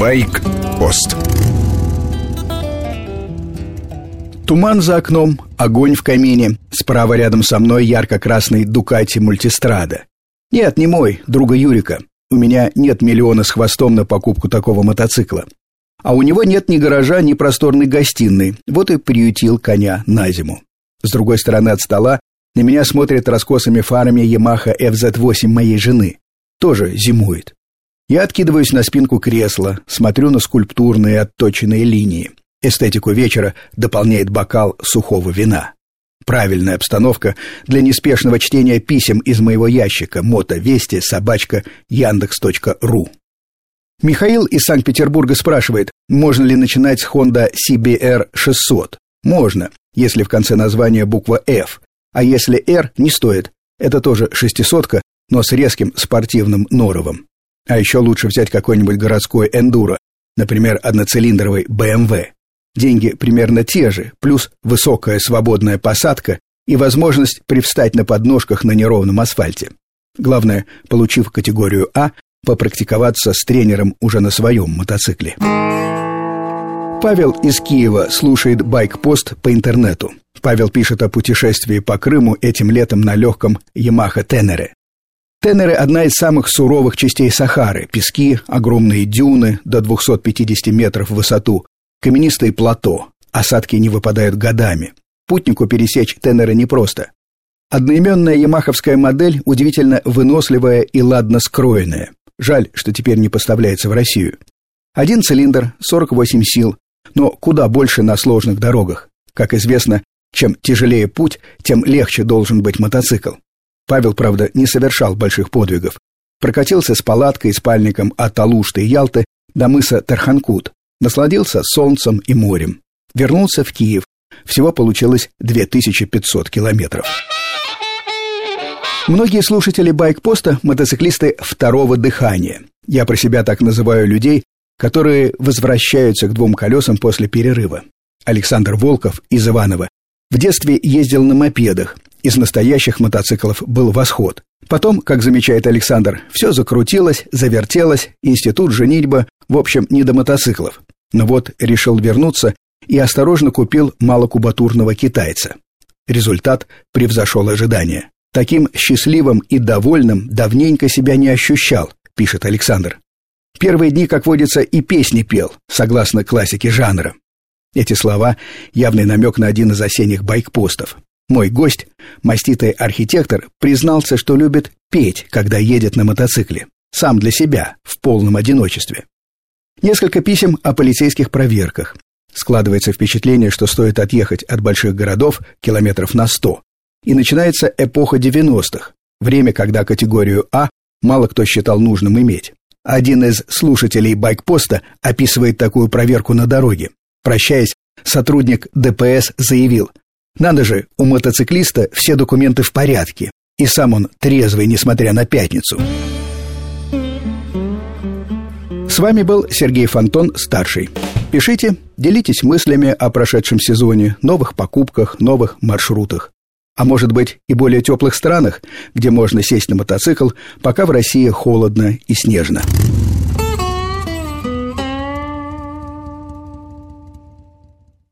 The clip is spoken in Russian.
Байк-пост Туман за окном, огонь в камине. Справа рядом со мной ярко-красный Дукати Мультистрада. Нет, не мой, друга Юрика. У меня нет миллиона с хвостом на покупку такого мотоцикла. А у него нет ни гаража, ни просторной гостиной. Вот и приютил коня на зиму. С другой стороны от стола на меня смотрит раскосыми фарами Yamaha FZ8 моей жены. Тоже зимует. Я откидываюсь на спинку кресла, смотрю на скульптурные отточенные линии. Эстетику вечера дополняет бокал сухого вина. Правильная обстановка для неспешного чтения писем из моего ящика мотовести собачка яндекс.ру. Михаил из Санкт-Петербурга спрашивает, можно ли начинать с Honda CBR 600. Можно, если в конце названия буква F, а если R не стоит. Это тоже шестисотка, но с резким спортивным норовом. А еще лучше взять какой-нибудь городской эндуро, например, одноцилиндровый BMW. Деньги примерно те же, плюс высокая свободная посадка и возможность привстать на подножках на неровном асфальте. Главное, получив категорию А, попрактиковаться с тренером уже на своем мотоцикле. Павел из Киева слушает байк-пост по интернету. Павел пишет о путешествии по Крыму этим летом на легком Ямаха Тенере. Тенеры – одна из самых суровых частей Сахары. Пески, огромные дюны до 250 метров в высоту, каменистые плато. Осадки не выпадают годами. Путнику пересечь Тенеры непросто. Одноименная ямаховская модель удивительно выносливая и ладно скроенная. Жаль, что теперь не поставляется в Россию. Один цилиндр, 48 сил, но куда больше на сложных дорогах. Как известно, чем тяжелее путь, тем легче должен быть мотоцикл. Павел, правда, не совершал больших подвигов. Прокатился с палаткой и спальником от Алушты и Ялты до мыса Тарханкут, насладился солнцем и морем. Вернулся в Киев. Всего получилось 2500 километров. Многие слушатели байкпоста – мотоциклисты второго дыхания. Я про себя так называю людей, которые возвращаются к двум колесам после перерыва. Александр Волков из Иванова в детстве ездил на мопедах, из настоящих мотоциклов был восход. Потом, как замечает Александр, все закрутилось, завертелось, институт, женитьба, в общем, не до мотоциклов. Но вот решил вернуться и осторожно купил малокубатурного китайца. Результат превзошел ожидания. Таким счастливым и довольным давненько себя не ощущал, пишет Александр. Первые дни, как водится, и песни пел, согласно классике жанра. Эти слова – явный намек на один из осенних байкпостов. Мой гость, маститый архитектор, признался, что любит петь, когда едет на мотоцикле. Сам для себя, в полном одиночестве. Несколько писем о полицейских проверках. Складывается впечатление, что стоит отъехать от больших городов километров на сто. И начинается эпоха 90-х, время, когда категорию А мало кто считал нужным иметь. Один из слушателей байкпоста описывает такую проверку на дороге. Прощаясь, сотрудник ДПС заявил, «Надо же, у мотоциклиста все документы в порядке, и сам он трезвый, несмотря на пятницу». С вами был Сергей Фонтон, старший. Пишите, делитесь мыслями о прошедшем сезоне, новых покупках, новых маршрутах. А может быть и более теплых странах, где можно сесть на мотоцикл, пока в России холодно и снежно.